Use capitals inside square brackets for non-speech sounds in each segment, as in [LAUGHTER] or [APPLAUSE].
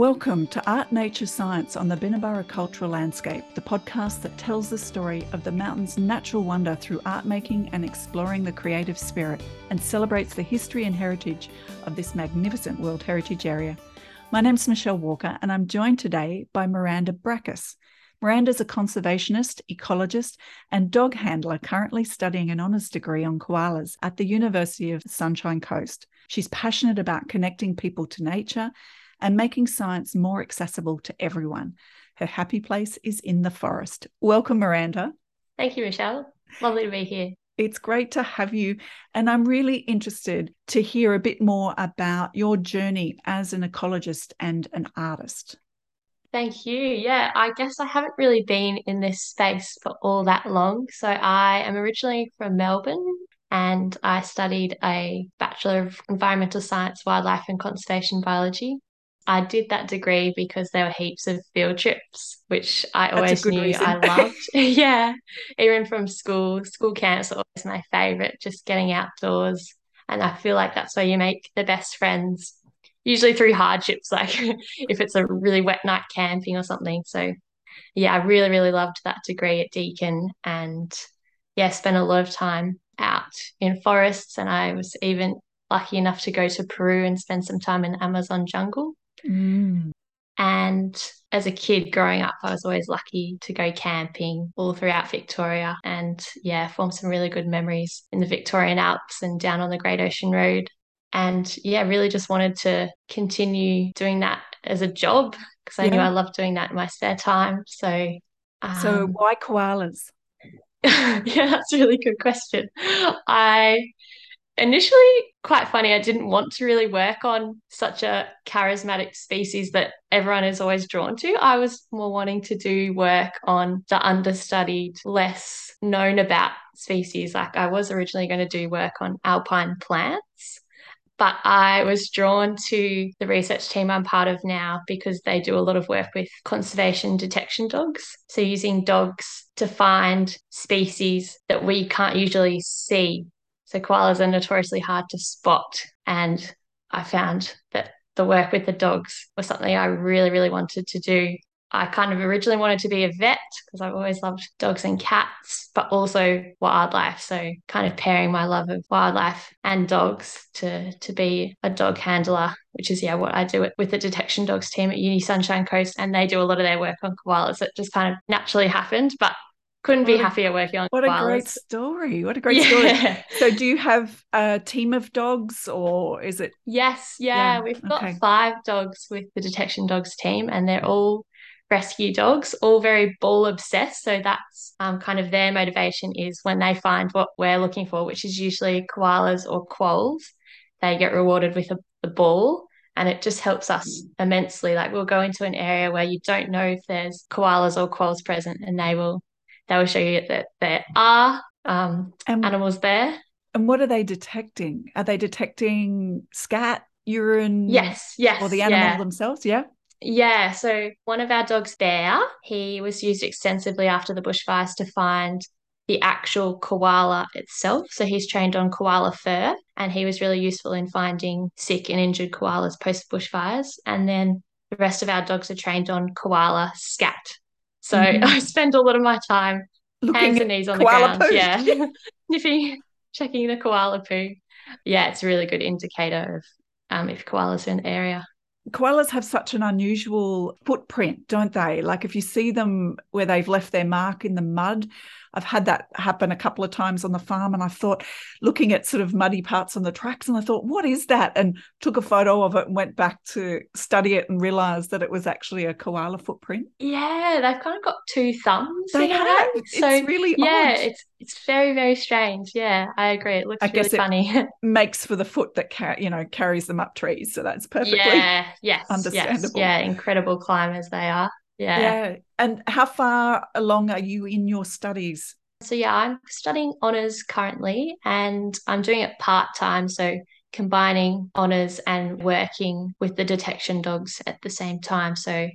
Welcome to Art Nature Science on the Binnaburra Cultural Landscape, the podcast that tells the story of the mountain's natural wonder through art making and exploring the creative spirit and celebrates the history and heritage of this magnificent World Heritage Area. My name's Michelle Walker, and I'm joined today by Miranda Braakhuis. Miranda's a conservationist, ecologist, and dog handler currently studying an honours degree on koalas at the University of Sunshine Coast. She's passionate about connecting people to nature and making science more accessible to everyone. Her happy place is in the forest. Welcome, Miranda. Thank you, Michelle. Lovely to be here. It's great to have you. And I'm really interested to hear a bit more about your journey as an ecologist and an artist. Thank you. Yeah, I guess I haven't really been in this space for all that long. So I am originally from Melbourne and I studied a Bachelor of Environmental Science, Wildlife and Conservation Biology. I did that degree because there were heaps of field trips, which I always knew reason. I loved. [LAUGHS] [LAUGHS] yeah, even from school, school camps are always my favorite, just getting outdoors. And I feel like that's where you make the best friends usually through hardships, [LAUGHS] like if it's a really wet night camping or something. So, yeah, I really, really loved that degree at Deakin and yeah, spent a lot of time out in forests. And I was even lucky enough to go to Peru and spend some time in Amazon jungle. Mm. And as a kid growing up, I was always lucky to go camping all throughout Victoria and, yeah, form some really good memories in the Victorian Alps and down on the Great Ocean Road and yeah, really just wanted to continue doing that as a job because I yeah. knew I loved doing that in my spare time. So, um, so why koalas? [LAUGHS] yeah, that's a really good question. I initially quite funny. I didn't want to really work on such a charismatic species that everyone is always drawn to. I was more wanting to do work on the understudied, less known about species. Like I was originally going to do work on alpine plants but I was drawn to the research team I'm part of now because they do a lot of work with conservation detection dogs. So, using dogs to find species that we can't usually see. So, koalas are notoriously hard to spot. And I found that the work with the dogs was something I really, really wanted to do. I kind of originally wanted to be a vet because I've always loved dogs and cats, but also wildlife. So kind of pairing my love of wildlife and dogs to to be a dog handler, which is yeah what I do with the detection dogs team at Uni Sunshine Coast, and they do a lot of their work on koalas. It just kind of naturally happened, but couldn't be happier working on what koalas. a great story what a great yeah. story [LAUGHS] so do you have a team of dogs or is it yes yeah, yeah. we've got okay. five dogs with the detection dogs team and they're all rescue dogs, all very ball obsessed. So that's um, kind of their motivation is when they find what we're looking for, which is usually koalas or quolls, they get rewarded with a, a ball. And it just helps us immensely. Like we'll go into an area where you don't know if there's koalas or quolls present, and they will they will show you that there are um, and, animals there. And what are they detecting? Are they detecting scat, urine? Yes, yes, or the animal yeah. themselves? Yeah. Yeah, so one of our dogs, Bear, he was used extensively after the bushfires to find the actual koala itself. So he's trained on koala fur and he was really useful in finding sick and injured koalas post bushfires. And then the rest of our dogs are trained on koala scat. So mm-hmm. [LAUGHS] I spend a lot of my time Looking hands and knees on the ground. Poo. Yeah. [LAUGHS] [LAUGHS] Sniffing, checking the koala poo. Yeah, it's a really good indicator of um, if koalas are in the area koalas have such an unusual footprint, don't they? Like if you see them where they've left their mark in the mud, I've had that happen a couple of times on the farm, and I thought, looking at sort of muddy parts on the tracks, and I thought, what is that? And took a photo of it and went back to study it and realized that it was actually a koala footprint. Yeah, they've kind of got two thumbs. They have. So it's really yeah, odd. it's it's very very strange. Yeah, I agree. It looks I really guess funny. [LAUGHS] makes for the foot that car- you know carries them up trees, so that's perfectly yeah, yes, understandable. Yes, yeah, incredible climbers they are. Yeah. Yeah. And how far along are you in your studies? So, yeah, I'm studying honours currently and I'm doing it part time. So, combining honours and working with the detection dogs at the same time. So,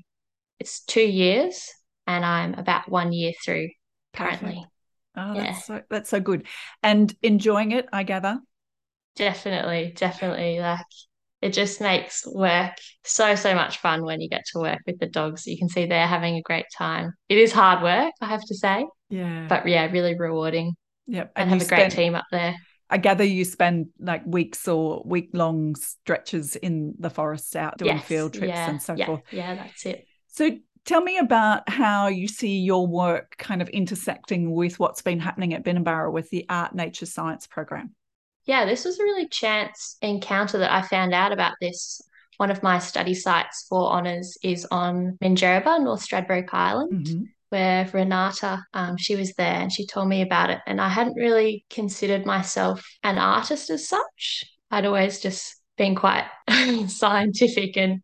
it's two years and I'm about one year through currently. Perfect. Oh, that's so that's so good. And enjoying it, I gather. Definitely, definitely. Like it just makes work so, so much fun when you get to work with the dogs. You can see they're having a great time. It is hard work, I have to say. Yeah. But yeah, really rewarding. Yep. And, and have a great team up there. I gather you spend like weeks or week long stretches in the forest out doing yes, field trips yeah, and so yeah, forth. Yeah, that's it. So tell me about how you see your work kind of intersecting with what's been happening at Binnaburra with the Art Nature Science program. Yeah, this was a really chance encounter that I found out about this. One of my study sites for honours is on Minjerribah, North Stradbroke Island. Mm-hmm where Renata, um, she was there and she told me about it. And I hadn't really considered myself an artist as such. I'd always just been quite [LAUGHS] scientific and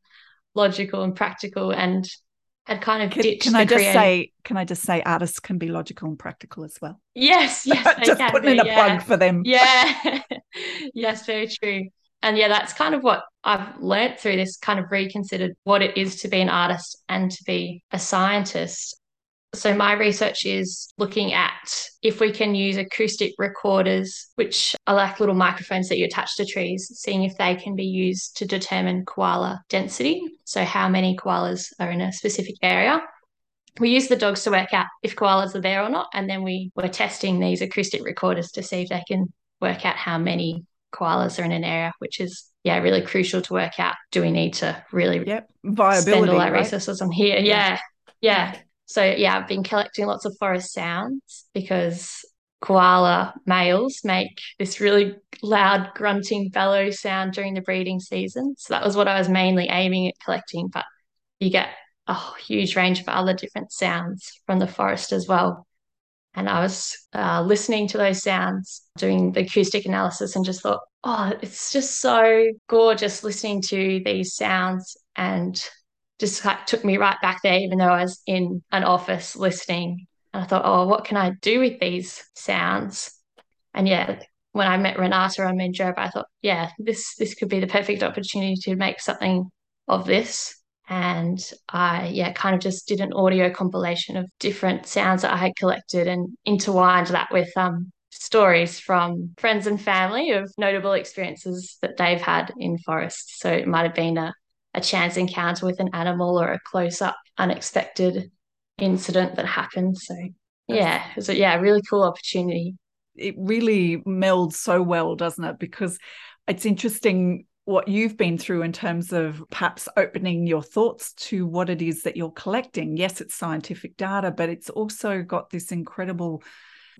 logical and practical and had kind of can, ditched can I just creative... say can I just say artists can be logical and practical as well? [LAUGHS] Yes, [LAUGHS] yes. just putting be, in a yeah. plug for them. [LAUGHS] Yeah. yes, very true. And yeah, that's kind of what I've learned through this kind of reconsidered what it is to be an artist and to be a scientist. So, my research is looking at if we can use acoustic recorders, which are like little microphones that you attach to trees, seeing if they can be used to determine koala density. So, how many koalas are in a specific area. We use the dogs to work out if koalas are there or not. And then we were testing these acoustic recorders to see if they can work out how many koalas are in an area, which is yeah, really crucial to work out. Do we need to really yep. Viability, spend all our right? resources on here? Yeah. yeah. yeah. So yeah, I've been collecting lots of forest sounds because koala males make this really loud grunting bellow sound during the breeding season. So that was what I was mainly aiming at collecting, but you get a huge range of other different sounds from the forest as well. And I was uh, listening to those sounds, doing the acoustic analysis, and just thought, oh, it's just so gorgeous listening to these sounds and just like took me right back there, even though I was in an office listening. And I thought, oh, what can I do with these sounds? And yeah, when I met Renata on Minjerribah, I thought, yeah, this this could be the perfect opportunity to make something of this. And I, yeah, kind of just did an audio compilation of different sounds that I had collected and intertwined that with um, stories from friends and family of notable experiences that they've had in forests. So it might have been a a chance encounter with an animal or a close up unexpected incident that happened. So yeah, it's a yeah, really cool opportunity. It really melds so well, doesn't it? Because it's interesting what you've been through in terms of perhaps opening your thoughts to what it is that you're collecting. Yes, it's scientific data, but it's also got this incredible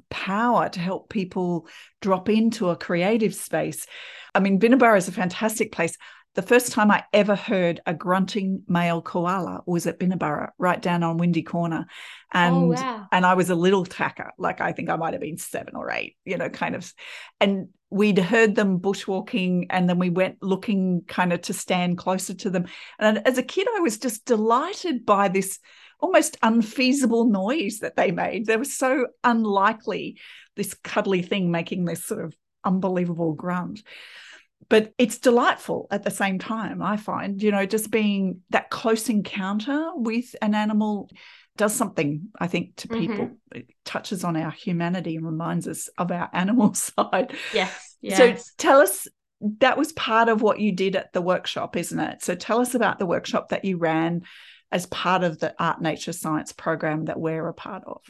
power to help people drop into a creative space. I mean, Binnaburra is a fantastic place the first time I ever heard a grunting male koala was at Binnaburra, right down on Windy Corner. Oh, and oh, wow. and I was a little tacker, like I think I might have been seven or eight, you know, kind of. And we'd heard them bushwalking and then we went looking kind of to stand closer to them. And as a kid, I was just delighted by this almost unfeasible noise that they made. They were so unlikely, this cuddly thing making this sort of unbelievable grunt but it's delightful at the same time i find you know just being that close encounter with an animal does something i think to people. Mm-hmm. it touches on our humanity and reminds us of our [LAUGHS] animal side. Yes, yes. so tell us that was part of what you did at the workshop isn't it? So tell us about the workshop that you ran as part of the art nature science program that we're a part of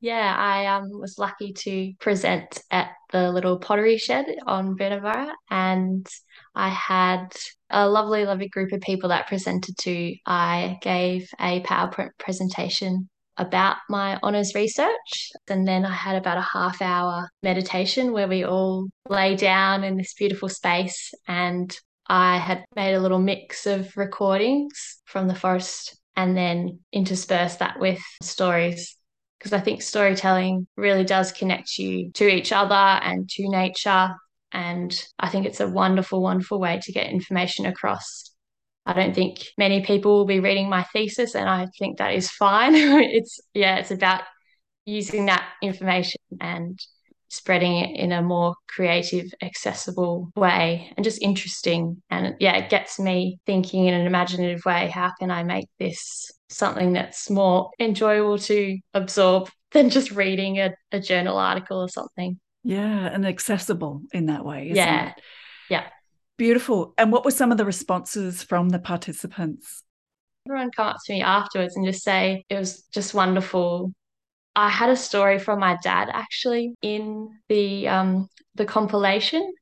yeah, I um, was lucky to present at the little pottery shed on Binnaburra, and I had a lovely, lovely group of people that presented to. I gave a PowerPoint presentation about my honours research, and then I had about a half hour meditation where we all lay down in this beautiful space, and I had made a little mix of recordings from the forest and then interspersed that with stories because I think storytelling really does connect you to each other and to nature. And I think it's a wonderful, wonderful way to get information across. I don't think many people will be reading my thesis, and I think that is fine. [LAUGHS] it's, yeah, it's about using that information and spreading it in a more creative, accessible way and just interesting. And yeah, it gets me thinking in an imaginative way how can I make this something that's more enjoyable to absorb than just reading a, a journal article or something. Yeah, and accessible in that way. yeah. It? Yeah. Beautiful. And what were some of the responses from the participants? Everyone come up to me afterwards and just say it was just wonderful. I had a story from my dad actually in the um, the compilation,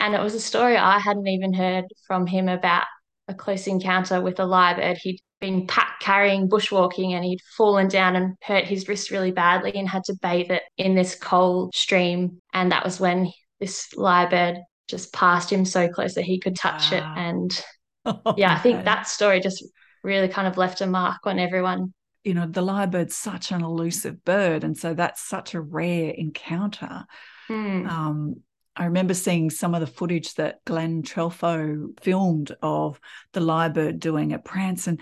and it was a story I hadn't even heard from him about a close encounter with a lyrebird. He'd been pack carrying bushwalking and he'd fallen down and hurt his wrist really badly and had to bathe it in this cold stream. And that was when this lyrebird just passed him so close that he could touch wow. it. And oh, [LAUGHS] yeah, I think that story just really kind of left a mark on everyone. You know, the lyrebird's such an elusive bird. And so that's such a rare encounter. Mm. Um, I remember seeing some of the footage that Glen Threlfo filmed of the lyrebird doing a prance, and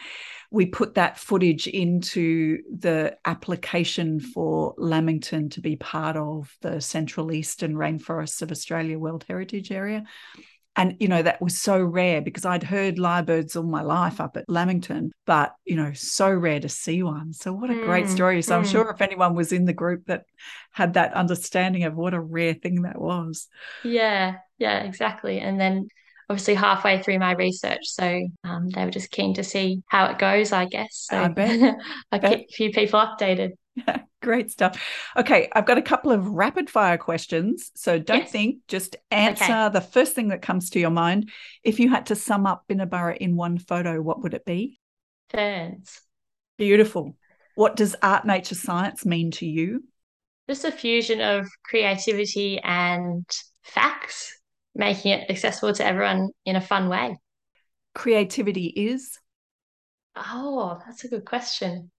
we put that footage into the application for Lamington to be part of the Central Eastern Rainforests of Australia World Heritage Area and you know that was so rare because i'd heard lyrebirds all my life up at lamington but you know so rare to see one so what a mm, great story so mm. i'm sure if anyone was in the group that had that understanding of what a rare thing that was yeah yeah exactly and then obviously halfway through my research so um, they were just keen to see how it goes i guess so i, bet. [LAUGHS] I bet. keep a few people updated [LAUGHS] great stuff. Okay, I've got a couple of rapid fire questions. So don't yes. think, just answer okay. the first thing that comes to your mind. If you had to sum up Binnaburra in one photo, what would it be? Ferns. Beautiful. What does art, nature, science mean to you? Just a fusion of creativity and facts, making it accessible to everyone in a fun way. Creativity is? Oh, that's a good question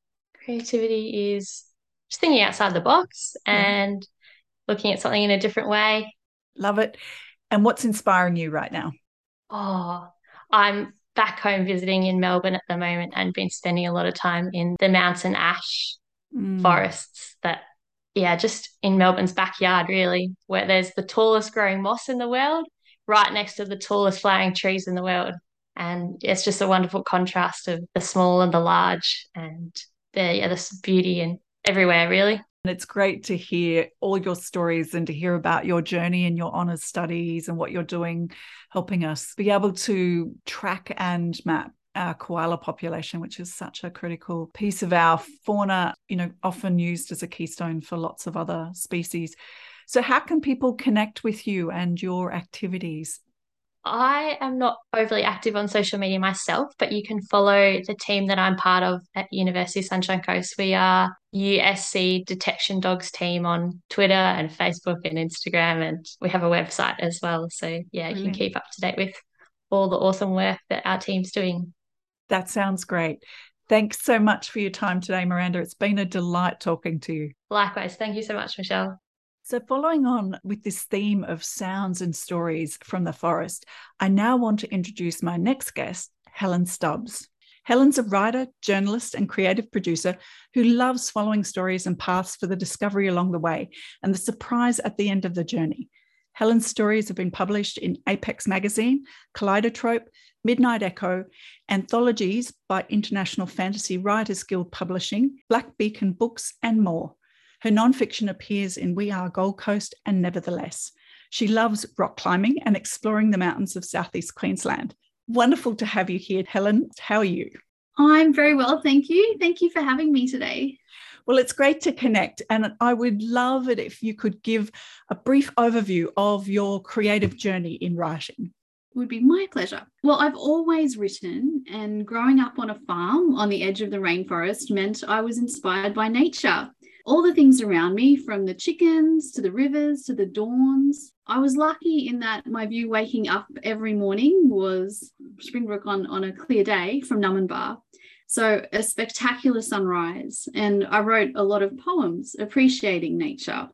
creativity is just thinking outside the box and mm. looking at something in a different way. Love it. And what's inspiring you right now? Oh, I'm back home visiting in Melbourne at the moment and been spending a lot of time in the mountain ash mm. forests that yeah, just in Melbourne's backyard really, where there's the tallest growing moss in the world, right next to the tallest flowering trees in the world. And it's just a wonderful contrast of the small and the large. And there, yeah, there's beauty and everywhere, really. And it's great to hear all your stories and to hear about your journey and your honours studies and what you're doing, helping us be able to track and map our koala population, which is such a critical piece of our fauna, you know, often used as a keystone for lots of other species. So, how can people connect with you and your activities? I am not overly active on social media myself, but you can follow the team that I'm part of at University of Sunshine Coast. We are USC Detection Dogs team on Twitter and Facebook and Instagram, and we have a website as well. So, yeah, you can keep up to date with all the awesome work that our team's doing. That sounds great. Thanks so much for your time today, Miranda. It's been a delight talking to you. Likewise. Thank you so much, Michelle. So, following on with this theme of sounds and stories from the forest, I now want to introduce my next guest, Helen Stubbs. Helen's a writer, journalist, and creative producer who loves following stories and paths for the discovery along the way and the surprise at the end of the journey. Helen's stories have been published in Apex Magazine, Kaleidotrope, Midnight Echo, anthologies by International Fantasy Writers Guild Publishing, Black Beacon Books, and more. Her nonfiction appears in We Are Gold Coast and Nevertheless. She loves rock climbing and exploring the mountains of southeast Queensland. Wonderful to have you here, Helen. How are you? I'm very well, thank you. Thank you for having me today. Well, it's great to connect, and I would love it if you could give a brief overview of your creative journey in writing. It would be my pleasure. Well, I've always written, and growing up on a farm on the edge of the rainforest meant I was inspired by nature all the things around me, from the chickens to the rivers to the dawns. I was lucky in that my view waking up every morning was Springbrook on, on a clear day from Numinbah. So, a spectacular sunrise. And I wrote a lot of poems appreciating nature.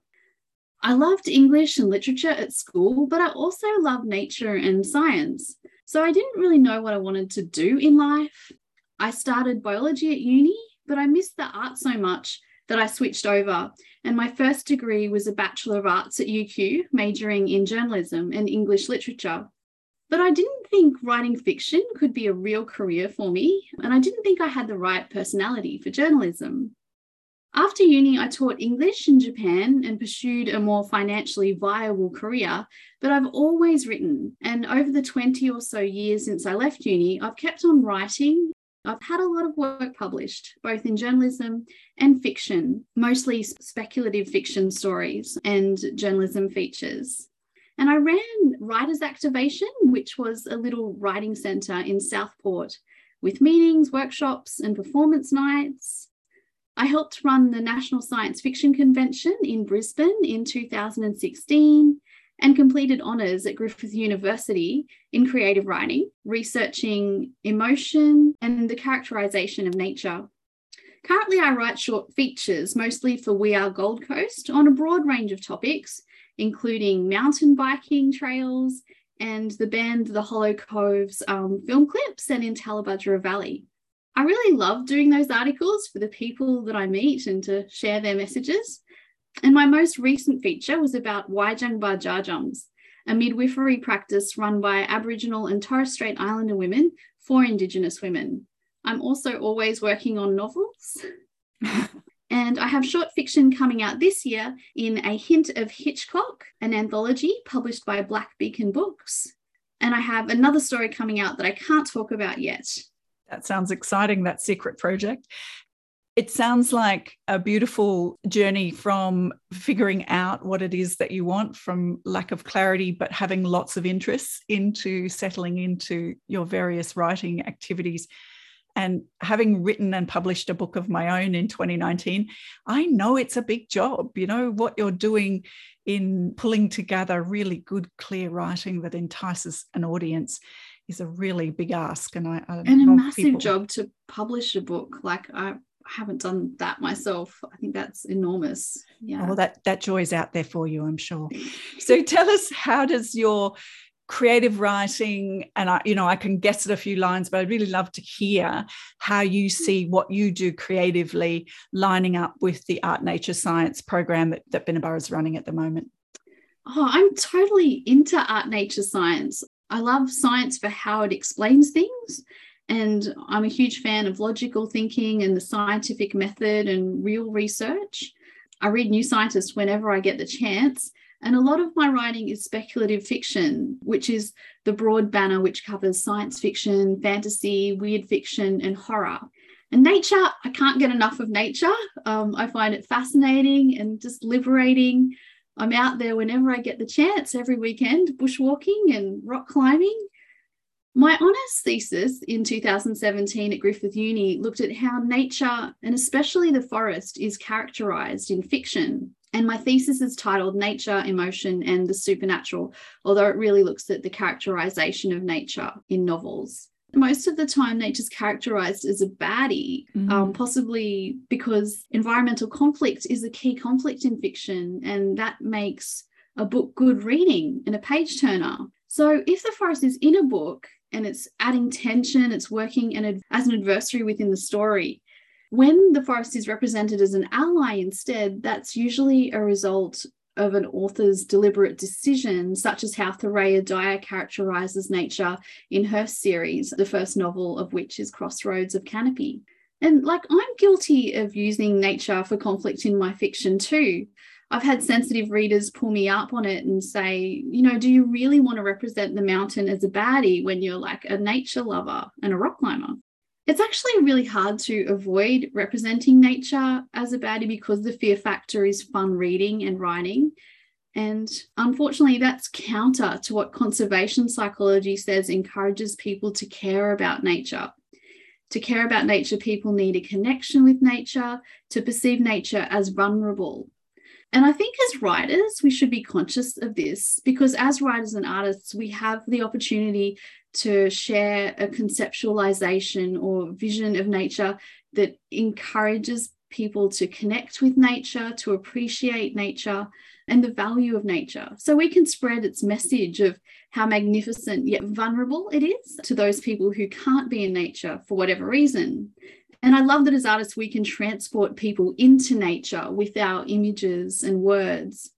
I loved English and literature at school, but I also loved nature and science. So, I didn't really know what I wanted to do in life. I started biology at uni, but I missed the art so much that I switched over. And my first degree was a Bachelor of Arts at UQ, majoring in journalism and English literature. But I didn't think writing fiction could be a real career for me, and I didn't think I had the right personality for journalism. After uni, I taught English in Japan and pursued a more financially viable career, but I've always written. And over the 20 or so years since I left uni, I've kept on writing. I've had a lot of work published, both in journalism and fiction, mostly speculative fiction stories and journalism features. And I ran Writers Activation, which was a little writing centre in Southport with meetings, workshops, and performance nights. I helped run the National Science Fiction Convention in Brisbane in 2016 and completed honours at Griffith University in creative writing, researching emotion and the characterisation of nature. Currently, I write short features, mostly for We Are Gold Coast, on a broad range of topics, including mountain biking trails and the band The Hollow Coves um, film clips and in Tallebudgera Valley. I really love doing those articles for the people that I meet and to share their messages. And my most recent feature was about Waijungbah Jarjums, a midwifery practice run by Aboriginal and Torres Strait Islander women for Indigenous women. I'm also always working on novels. [LAUGHS] and I have short fiction coming out this year in A Hint of Hitchcock, an anthology published by Black Beacon Books. And I have another story coming out that I can't talk about yet. That sounds exciting, that secret project. It sounds like a beautiful journey from figuring out what it is that you want from lack of clarity, but having lots of interests into settling into your various writing activities. And having written and published a book of my own in 2019, I know it's a big job. You know, what you're doing in pulling together really good, clear writing that entices an audience is a really big ask and I, I and a massive people... job to publish a book like I haven't done that myself. I think that's enormous. Yeah. Well that that joy is out there for you I'm sure. [LAUGHS] So tell us how does your creative writing and I you know I can guess at a few lines but I'd really love to hear how you see what you do creatively lining up with the art nature science program that, that Binnaburra is running at the moment. Oh, I'm totally into art nature science. I love science for how it explains things. And I'm a huge fan of logical thinking and the scientific method and real research. I read New Scientist whenever I get the chance. And a lot of my writing is speculative fiction, which is the broad banner which covers science fiction, fantasy, weird fiction, and horror. And nature, I can't get enough of nature. Um, I find it fascinating and just liberating. I'm out there whenever I get the chance every weekend, bushwalking and rock climbing. My honours thesis in 2017 at Griffith Uni looked at how nature, and especially the forest, is characterised in fiction. And my thesis is titled Nature, Emotion, and the Supernatural, although it really looks at the characterisation of nature in novels most of the time nature's characterized as a baddie mm. um, possibly because environmental conflict is a key conflict in fiction and that makes a book good reading and a page turner so if the forest is in a book and it's adding tension it's working an, as an adversary within the story when the forest is represented as an ally instead that's usually a result of an author's deliberate decision, such as how Thoraiya Dyer characterizes nature in her series, the first novel of which is Crossroads of Canopy. And like I'm guilty of using nature for conflict in my fiction too. I've had sensitive readers pull me up on it and say, you know, do you really want to represent the mountain as a baddie when you're like a nature lover and a rock climber? it's actually really hard to avoid representing nature as a baddie because the fear factor is fun reading and writing. And unfortunately, that's counter to what conservation psychology says encourages people to care about nature. To care about nature, people need a connection with nature, to perceive nature as vulnerable. And I think as writers, we should be conscious of this because as writers and artists, we have the opportunity to share a conceptualization or vision of nature that encourages people to connect with nature, to appreciate nature and the value of nature. So we can spread its message of how magnificent yet vulnerable it is to those people who can't be in nature for whatever reason. And I love that as artists, we can transport people into nature with our images and words.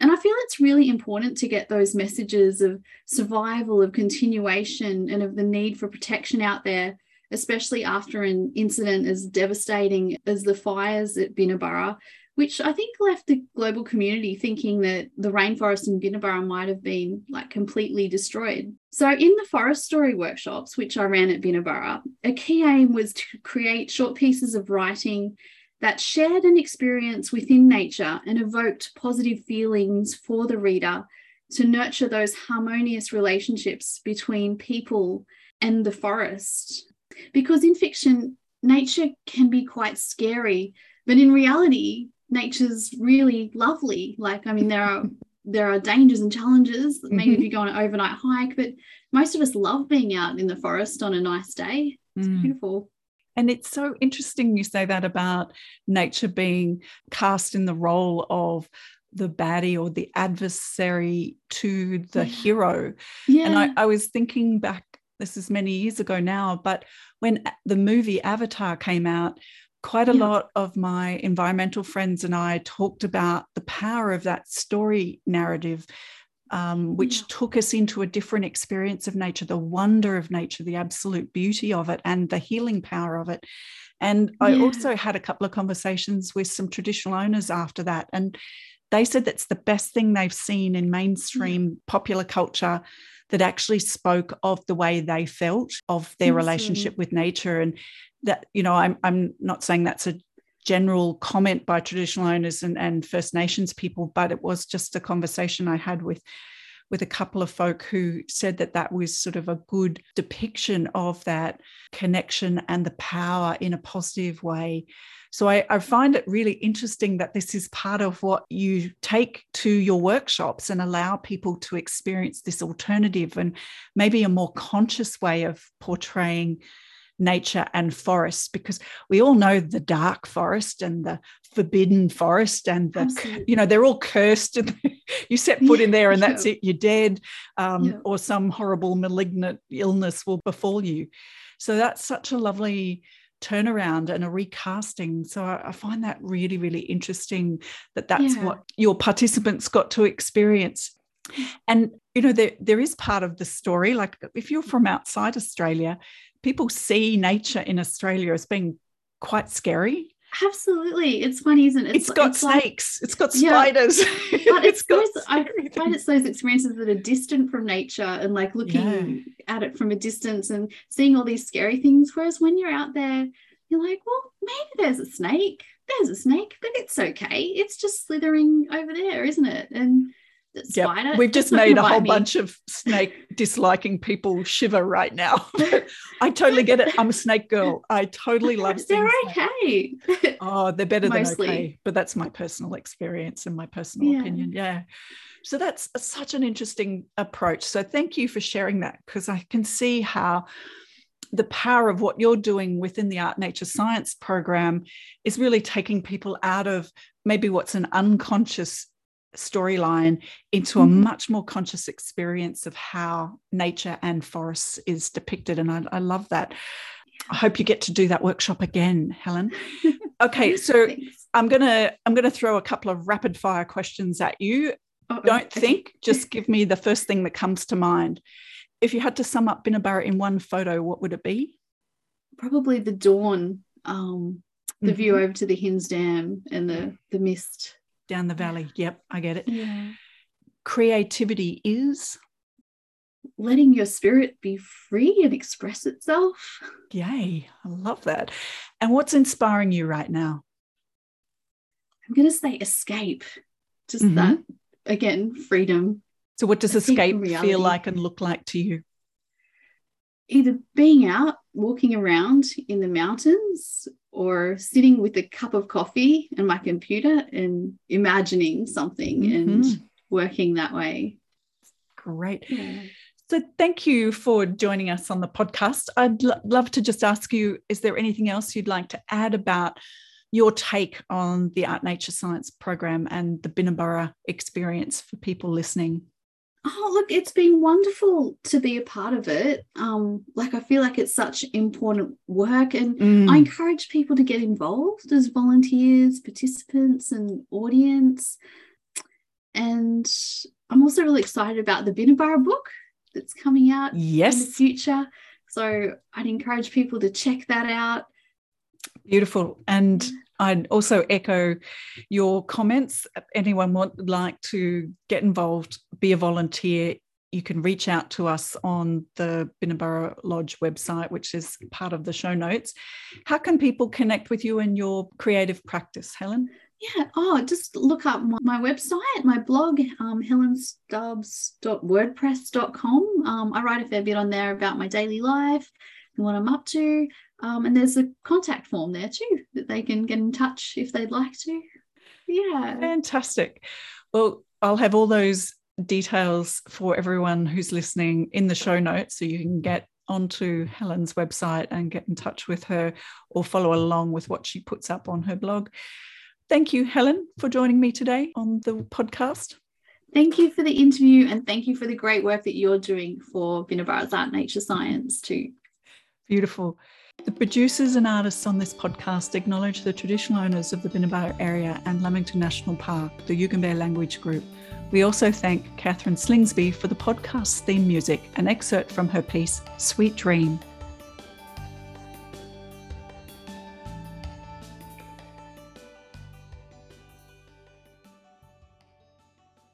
And I feel it's really important to get those messages of survival, of continuation, and of the need for protection out there especially after an incident as devastating as the fires at Binnaburra, which I think left the global community thinking that the rainforest in Binnaburra might have been like completely destroyed. So, in the forest story workshops, which I ran at Binnaburra, a key aim was to create short pieces of writing that shared an experience within nature and evoked positive feelings for the reader to nurture those harmonious relationships between people and the forest. Because in fiction, nature can be quite scary, but in reality, nature's really lovely. Like, I mean, there are there are dangers and challenges. Maybe mm-hmm. if you go on an overnight hike, but most of us love being out in the forest on a nice day. It's mm. beautiful. And it's so interesting you say that about nature being cast in the role of the baddie or the adversary to the yeah. hero. Yeah. And I, I was thinking back, this is many years ago now, but when the movie Avatar came out, quite a yeah. lot of my environmental friends and I talked about the power of that story narrative, um, which yeah. took us into a different experience of nature, the wonder of nature, the absolute beauty of it, and the healing power of it. And I also had a couple of conversations with some traditional owners after that. And they said that's the best thing they've seen in mainstream popular culture that actually spoke of the way they felt of their mm-hmm. relationship with nature. And that you know I'm, I'm not saying that's a general comment by traditional owners and, and first nations people but it was just a conversation i had with with a couple of folk who said that that was sort of a good depiction of that connection and the power in a positive way so I, I, find it really interesting that this is part of what you take to your workshops and allow people to experience this alternative and maybe a more conscious way of portraying nature and forests because we all know the dark forest and the forbidden forest and the Absolutely. you know they're all cursed and [LAUGHS] you set foot in there and that's yeah. it you're dead um, yeah. or some horrible malignant illness will befall you so that's such a lovely turnaround and a recasting. So I, I find that really, really interesting that that's yeah. what your participants got to experience. And you know, there there is part of the story. Like if you're from outside Australia, people see nature in Australia as being quite scary. Absolutely. It's funny, isn't it? it's, it's got it's snakes, like, it's got spiders. Yeah. But [LAUGHS] it's, it's those, I find it's those experiences that are distant from nature and like looking yeah. at it from a distance and seeing all these scary things. Whereas when you're out there, you're like, well, maybe there's a snake. There's a snake, but it's okay. It's just slithering over there, isn't it? And Yep. We've just made a whole me. bunch of snake disliking people shiver right now. [LAUGHS] I totally get it. I'm a snake girl. I totally [LAUGHS] love snakes. They're okay. [LAUGHS] oh, they're better Mostly. than okay. But that's my personal experience and my personal yeah. opinion. Yeah. So that's such an interesting approach. So thank you for sharing that because I can see how the power of what you're doing within the art nature science program is really taking people out of maybe what's an unconscious storyline into a mm-hmm. much more conscious experience of how nature and forests is depicted. And I, I love that. I hope you get to do that workshop again, Helen. Okay, [LAUGHS] so I'm gonna I'm gonna throw a couple of rapid fire questions at you. Uh-oh. Don't think, just [LAUGHS] give me the first thing that comes to mind. If you had to sum up Binnaburra in one photo, what would it be? Probably the dawn, um, the mm-hmm. view over to the Hinze Dam and the the mist down the valley. Yep, I get it. Yeah. Creativity is letting your spirit be free and express itself. Yay, I love that. And what's inspiring you right now? I'm going to say escape. Just mm-hmm. that, again, freedom. So, what does escape, escape feel like and look like to you? Either being out, walking around in the mountains, or sitting with a cup of coffee and my computer and imagining something mm-hmm. and working that way. Great. Yeah. So, thank you for joining us on the podcast. I'd l- love to just ask you is there anything else you'd like to add about your take on the Art Nature Science program and the Binnaburra experience for people listening? Oh, look, it's been wonderful to be a part of it. Um, like I feel like it's such important work, and mm. I encourage people to get involved as volunteers, participants, and audience. And I'm also really excited about the Binnaburra book that's coming out yes. in the future So I'd encourage people to check that out. Beautiful. And I'd also echo your comments. Anyone would like to get involved, be a volunteer, you can reach out to us on the Binnaburra Lodge website, which is part of the show notes. How can people connect with you and your creative practice, Helen? Yeah. Oh, just look up my, my website, my blog, um, helenstubbs.wordpress.com. Um, I write a fair bit on there about my daily life what I'm up to. Um, and there's a contact form there too that they can get in touch if they'd like to. Yeah. Fantastic. Well, I'll have all those details for everyone who's listening in the show notes so you can get onto Helen's website and get in touch with her or follow along with what she puts up on her blog. Thank you, Helen, for joining me today on the podcast. Thank you for the interview and thank you for the great work that you're doing for Binnaburra's Art Nature Science too. Beautiful. The producers and artists on this podcast acknowledge the traditional owners of the Binnaburra area and Lamington National Park, the Yugambeh Language Group. We also thank Catherine Slingsby for the podcast theme music, an excerpt from her piece, Sweet Dream.